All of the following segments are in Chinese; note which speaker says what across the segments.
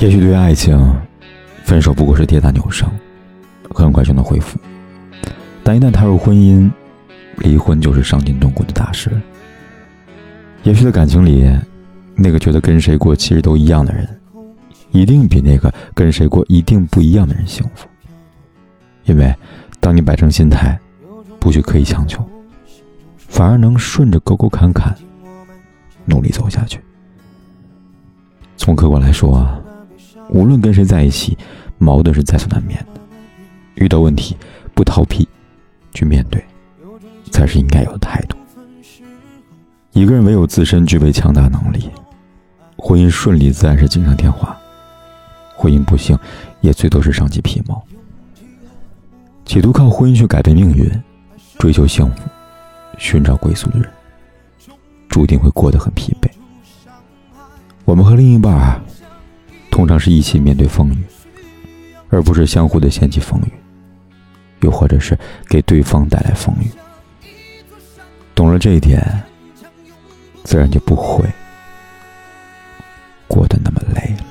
Speaker 1: 也许对于爱情，分手不过是跌打扭伤，很快就能恢复；但一旦踏入婚姻，离婚就是伤筋动骨的大事。也许在感情里，那个觉得跟谁过其实都一样的人，一定比那个跟谁过一定不一样的人幸福。因为，当你摆正心态，不去刻意强求，反而能顺着沟沟坎坎，努力走下去。从客观来说啊。无论跟谁在一起，矛盾是在所难免的。遇到问题，不逃避，去面对，才是应该有的态度。一个人唯有自身具备强大能力，婚姻顺利自然是锦上添花；婚姻不幸，也最多是伤及皮毛。企图靠婚姻去改变命运，追求幸福，寻找归宿的人，注定会过得很疲惫。我们和另一半。通常是一起面对风雨，而不是相互的掀起风雨，又或者是给对方带来风雨。懂了这一点，自然就不会过得那么累了。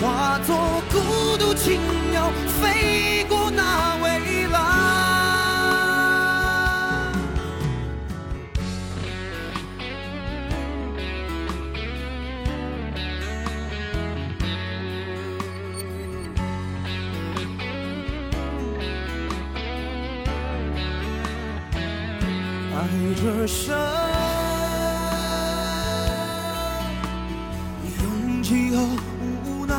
Speaker 1: 化作孤独青鸟，飞过那未爱着深，勇气和无奈，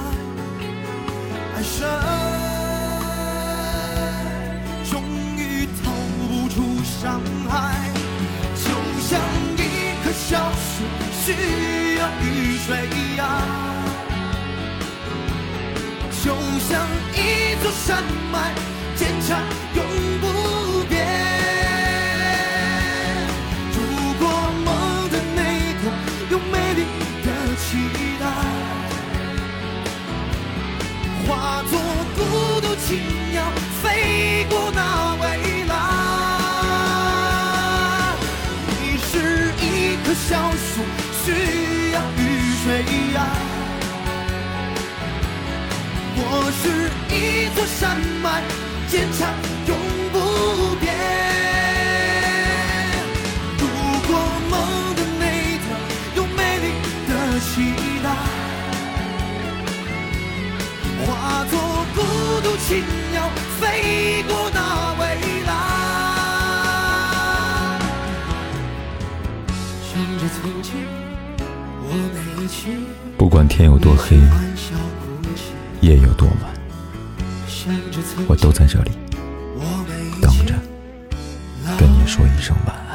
Speaker 1: 爱深，终于逃不出伤害，就像一棵小树需要雨水一样，就像一座山脉轻鸟飞过那蔚蓝，你是一棵小树，需要雨水呀。我是一座山脉，坚强永孤独青鸟飞过那未来，不管天有多黑，夜有多晚，我都在这里等着，跟你说一声晚安。